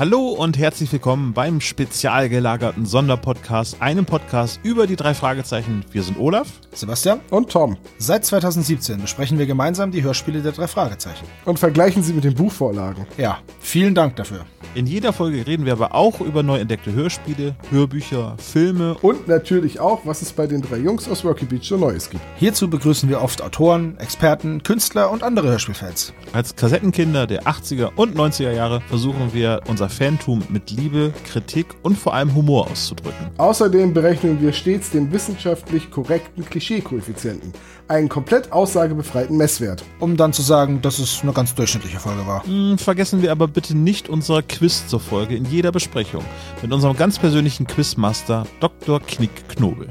Hallo und herzlich willkommen beim spezial gelagerten Sonderpodcast, einem Podcast über die drei Fragezeichen. Wir sind Olaf, Sebastian und Tom Seit 2017 besprechen wir gemeinsam die Hörspiele der drei Fragezeichen. und vergleichen sie mit den Buchvorlagen. Ja, vielen Dank dafür. In jeder Folge reden wir aber auch über neu entdeckte Hörspiele, Hörbücher, Filme. Und natürlich auch, was es bei den drei Jungs aus Rocky Beach so Neues gibt. Hierzu begrüßen wir oft Autoren, Experten, Künstler und andere Hörspielfans. Als Kassettenkinder der 80er und 90er Jahre versuchen wir unser Fantum mit Liebe, Kritik und vor allem Humor auszudrücken. Außerdem berechnen wir stets den wissenschaftlich korrekten Klischee-Koeffizienten, einen komplett aussagebefreiten Messwert. Um dann zu sagen, dass es eine ganz durchschnittliche Folge war. Hm, Vergessen wir aber bitte nicht unser Quiz zur Folge in jeder Besprechung mit unserem ganz persönlichen Quizmaster Dr. Knick Knobel.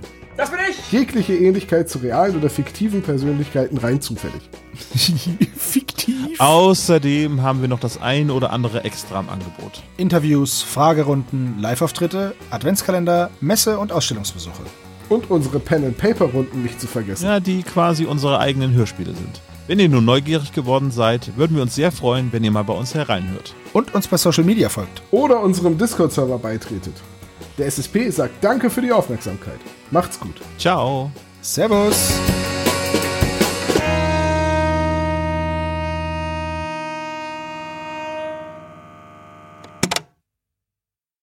Jegliche Ähnlichkeit zu realen oder fiktiven Persönlichkeiten rein zufällig. Fiktiv. Außerdem haben wir noch das ein oder andere extra im Angebot. Interviews, Fragerunden, Live-Auftritte, Adventskalender, Messe- und Ausstellungsbesuche. Und unsere Pen-and-Paper-Runden nicht zu vergessen. Ja, die quasi unsere eigenen Hörspiele sind. Wenn ihr nun neugierig geworden seid, würden wir uns sehr freuen, wenn ihr mal bei uns hereinhört. Und uns bei Social Media folgt. Oder unserem Discord-Server beitretet. Der SSP sagt Danke für die Aufmerksamkeit. Macht's gut. Ciao! Servus!